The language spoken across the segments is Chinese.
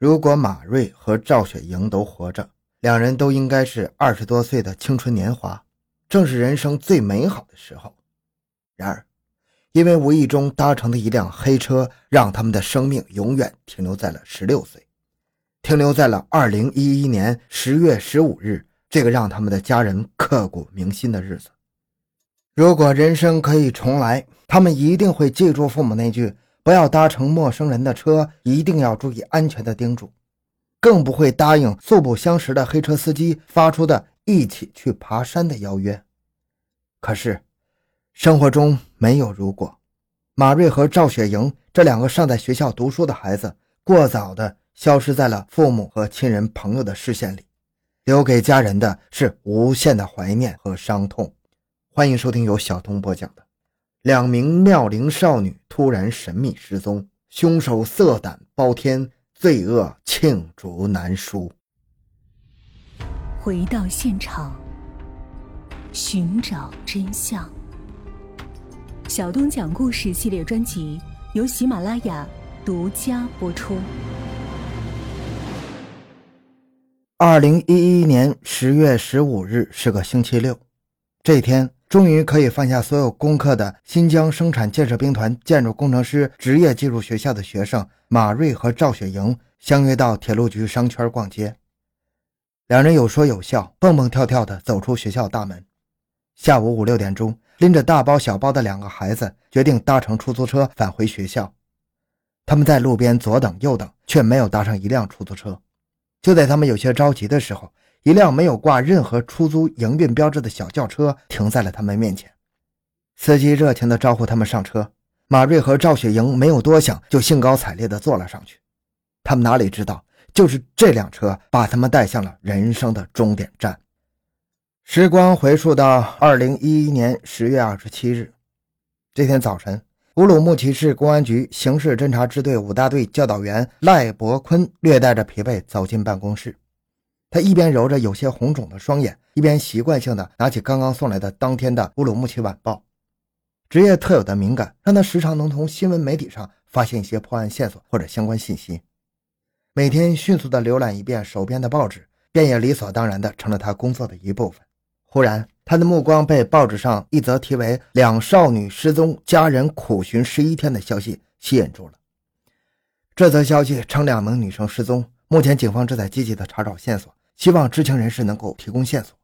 如果马瑞和赵雪莹都活着，两人都应该是二十多岁的青春年华，正是人生最美好的时候。然而，因为无意中搭乘的一辆黑车，让他们的生命永远停留在了十六岁，停留在了二零一一年十月十五日这个让他们的家人刻骨铭心的日子。如果人生可以重来，他们一定会记住父母那句。不要搭乘陌生人的车，一定要注意安全的叮嘱，更不会答应素不相识的黑车司机发出的一起去爬山的邀约。可是，生活中没有如果。马瑞和赵雪莹这两个尚在学校读书的孩子，过早的消失在了父母和亲人朋友的视线里，留给家人的是无限的怀念和伤痛。欢迎收听由小东播讲的。两名妙龄少女突然神秘失踪，凶手色胆包天，罪恶罄竹难书。回到现场，寻找真相。小东讲故事系列专辑由喜马拉雅独家播出。二零一一年十月十五日是个星期六，这天。终于可以放下所有功课的新疆生产建设兵团建筑工程师职业技术学校的学生马瑞和赵雪莹相约到铁路局商圈逛街。两人有说有笑，蹦蹦跳跳地走出学校大门。下午五六点钟，拎着大包小包的两个孩子决定搭乘出租车返回学校。他们在路边左等右等，却没有搭上一辆出租车。就在他们有些着急的时候，一辆没有挂任何出租营运标志的小轿车停在了他们面前，司机热情地招呼他们上车。马瑞和赵雪莹没有多想，就兴高采烈地坐了上去。他们哪里知道，就是这辆车把他们带向了人生的终点站。时光回溯到二零一一年十月二十七日，这天早晨，乌鲁木齐市公安局刑事侦查支队五大队教导员赖伯坤略带着疲惫走进办公室。他一边揉着有些红肿的双眼，一边习惯性的拿起刚刚送来的当天的《乌鲁木齐晚报》。职业特有的敏感让他时常能从新闻媒体上发现一些破案线索或者相关信息。每天迅速的浏览一遍手边的报纸，便也理所当然的成了他工作的一部分。忽然，他的目光被报纸上一则题为“两少女失踪，家人苦寻十一天”的消息吸引住了。这则消息称，两名女生失踪，目前警方正在积极的查找线索。希望知情人士能够提供线索。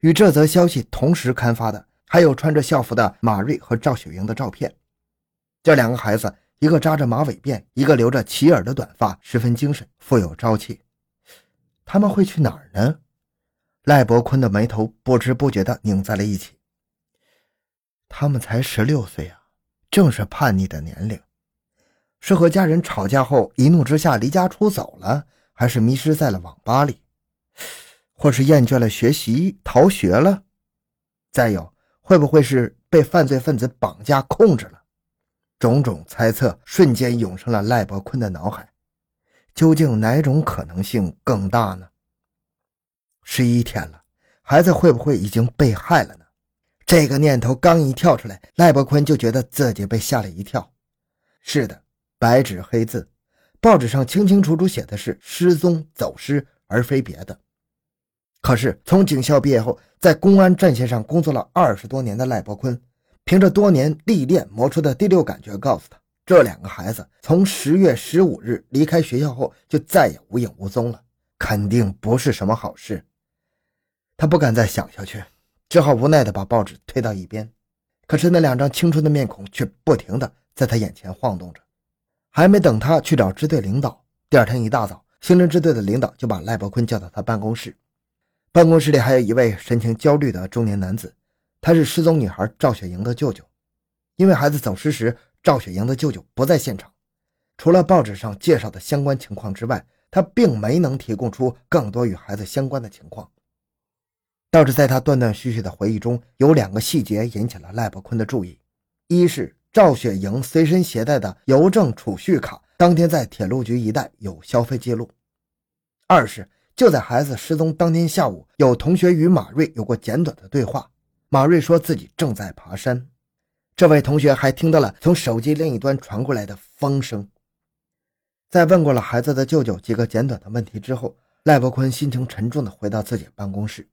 与这则消息同时刊发的，还有穿着校服的马瑞和赵雪莹的照片。这两个孩子，一个扎着马尾辫，一个留着齐耳的短发，十分精神，富有朝气。他们会去哪儿呢？赖伯坤的眉头不知不觉地拧在了一起。他们才十六岁啊，正是叛逆的年龄。是和家人吵架后，一怒之下离家出走了？还是迷失在了网吧里，或是厌倦了学习逃学了，再有会不会是被犯罪分子绑架控制了？种种猜测瞬间涌上了赖伯坤的脑海，究竟哪种可能性更大呢？十一天了，孩子会不会已经被害了呢？这个念头刚一跳出来，赖伯坤就觉得自己被吓了一跳。是的，白纸黑字。报纸上清清楚楚写的是失踪走失，而非别的。可是从警校毕业后，在公安战线上工作了二十多年的赖伯坤，凭着多年历练磨出的第六感觉，告诉他，这两个孩子从十月十五日离开学校后，就再也无影无踪了，肯定不是什么好事。他不敢再想下去，只好无奈地把报纸推到一边。可是那两张青春的面孔却不停地在他眼前晃动着。还没等他去找支队领导，第二天一大早，刑侦支队的领导就把赖伯坤叫到他办公室。办公室里还有一位神情焦虑的中年男子，他是失踪女孩赵雪莹的舅舅。因为孩子走失时，赵雪莹的舅舅不在现场，除了报纸上介绍的相关情况之外，他并没能提供出更多与孩子相关的情况。倒是在他断断续续的回忆中，有两个细节引起了赖伯坤的注意，一是。赵雪莹随身携带的邮政储蓄卡，当天在铁路局一带有消费记录。二是就在孩子失踪当天下午，有同学与马瑞有过简短的对话。马瑞说自己正在爬山，这位同学还听到了从手机另一端传过来的风声。在问过了孩子的舅舅几个简短的问题之后，赖伯坤心情沉重地回到自己办公室。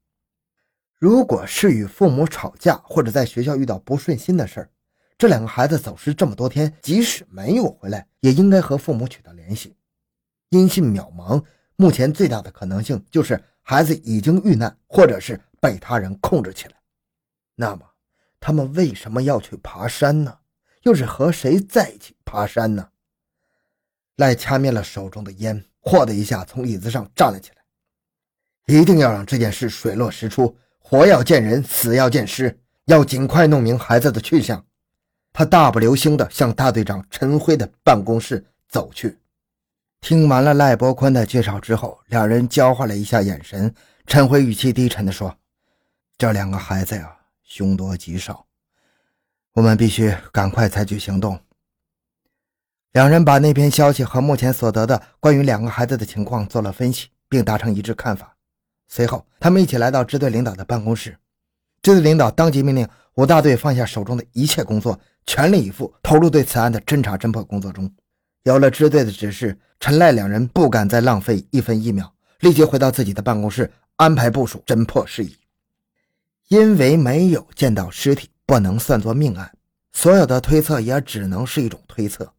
如果是与父母吵架，或者在学校遇到不顺心的事儿，这两个孩子走失这么多天，即使没有回来，也应该和父母取得联系。音信渺茫，目前最大的可能性就是孩子已经遇难，或者是被他人控制起来。那么，他们为什么要去爬山呢？又是和谁在一起爬山呢？赖掐灭了手中的烟，嚯的一下从椅子上站了起来。一定要让这件事水落石出，活要见人，死要见尸，要尽快弄明孩子的去向。他大步流星地向大队长陈辉的办公室走去。听完了赖伯宽的介绍之后，两人交换了一下眼神。陈辉语气低沉地说：“这两个孩子呀，凶多吉少，我们必须赶快采取行动。”两人把那篇消息和目前所得的关于两个孩子的情况做了分析，并达成一致看法。随后，他们一起来到支队领导的办公室。支队领导当即命令五大队放下手中的一切工作，全力以赴投入对此案的侦查侦破工作中。有了支队的指示，陈赖两人不敢再浪费一分一秒，立即回到自己的办公室安排部署侦破事宜。因为没有见到尸体，不能算作命案，所有的推测也只能是一种推测。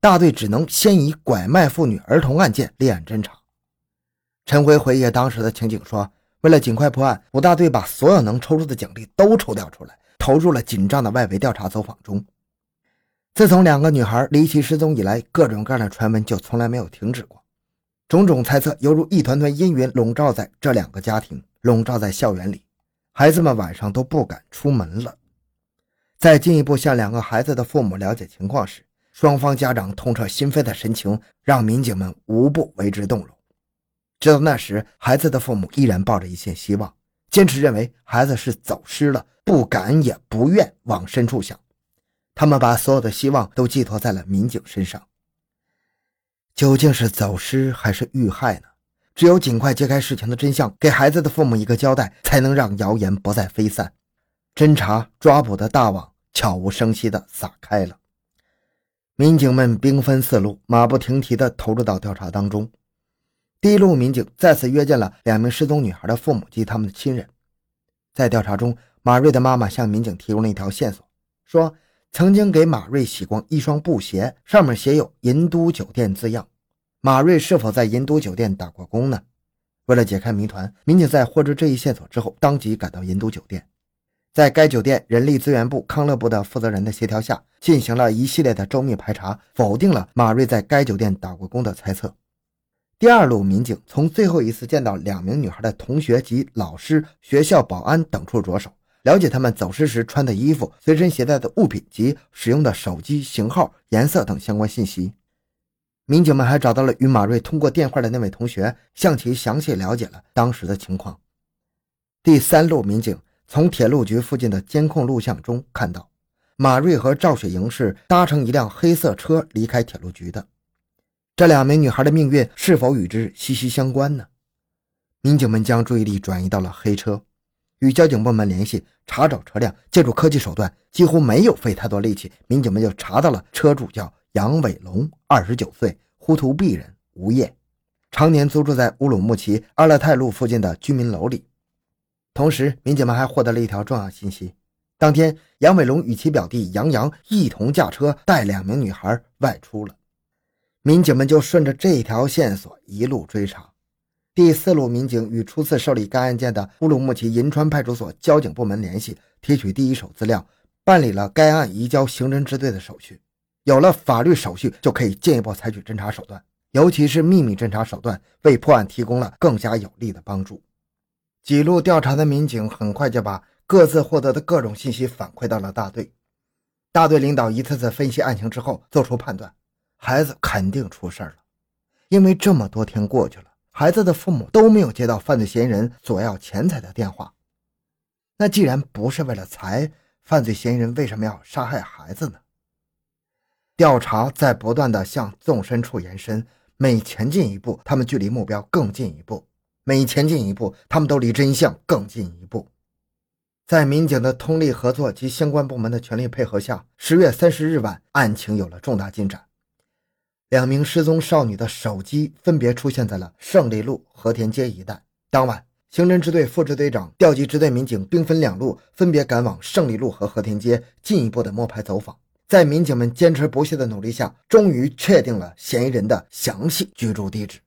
大队只能先以拐卖妇女儿童案件立案侦查。陈辉回忆当时的情景说：“为了尽快破案，五大队把所有能抽出的警力都抽调出来，投入了紧张的外围调查走访中。自从两个女孩离奇失踪以来，各种各样的传闻就从来没有停止过，种种猜测犹如一团团阴云笼罩在这两个家庭，笼罩在校园里，孩子们晚上都不敢出门了。在进一步向两个孩子的父母了解情况时，双方家长痛彻心扉的神情，让民警们无不为之动容。直到那时，孩子的父母依然抱着一线希望，坚持认为孩子是走失了，不敢也不愿往深处想。他们把所有的希望都寄托在了民警身上。究竟是走失还是遇害呢？只有尽快揭开事情的真相，给孩子的父母一个交代，才能让谣言不再飞散。侦查抓捕的大网悄无声息地撒开了。民警们兵分四路，马不停蹄地投入到调查当中。第一路民警再次约见了两名失踪女孩的父母及他们的亲人。在调查中，马瑞的妈妈向民警提供了一条线索，说曾经给马瑞洗过一双布鞋，上面写有“银都酒店”字样。马瑞是否在银都酒店打过工呢？为了解开谜团，民警在获知这一线索之后，当即赶到银都酒店。在该酒店人力资源部康乐部的负责人的协调下，进行了一系列的周密排查，否定了马瑞在该酒店打过工的猜测。第二路民警从最后一次见到两名女孩的同学及老师、学校保安等处着手，了解他们走失时穿的衣服、随身携带的物品及使用的手机型号、颜色等相关信息。民警们还找到了与马瑞通过电话的那位同学，向其详细了解了当时的情况。第三路民警。从铁路局附近的监控录像中看到，马瑞和赵雪莹是搭乘一辆黑色车离开铁路局的。这两名女孩的命运是否与之息息相关呢？民警们将注意力转移到了黑车，与交警部门联系查找车辆。借助科技手段，几乎没有费太多力气，民警们就查到了车主叫杨伟龙，二十九岁，呼图壁人，无业，常年租住在乌鲁木齐阿勒泰路附近的居民楼里。同时，民警们还获得了一条重要信息：当天，杨伟龙与其表弟杨洋一同驾车带两名女孩外出了。民警们就顺着这条线索一路追查。第四路民警与初次受理该案件的乌鲁木齐银川派出所交警部门联系，提取第一手资料，办理了该案移交刑侦支队的手续。有了法律手续，就可以进一步采取侦查手段，尤其是秘密侦查手段，为破案提供了更加有力的帮助。几路调查的民警很快就把各自获得的各种信息反馈到了大队。大队领导一次次分析案情之后，做出判断：孩子肯定出事了，因为这么多天过去了，孩子的父母都没有接到犯罪嫌疑人索要钱财的电话。那既然不是为了财，犯罪嫌疑人为什么要杀害孩子呢？调查在不断的向纵深处延伸，每前进一步，他们距离目标更进一步。每前进一步，他们都离真相更进一步。在民警的通力合作及相关部门的全力配合下，十月三十日晚，案情有了重大进展。两名失踪少女的手机分别出现在了胜利路、和田街一带。当晚，刑侦支队副支队长调集支队民警兵分两路，分别赶往胜利路和和田街，进一步的摸排走访。在民警们坚持不懈的努力下，终于确定了嫌疑人的详细居住地址。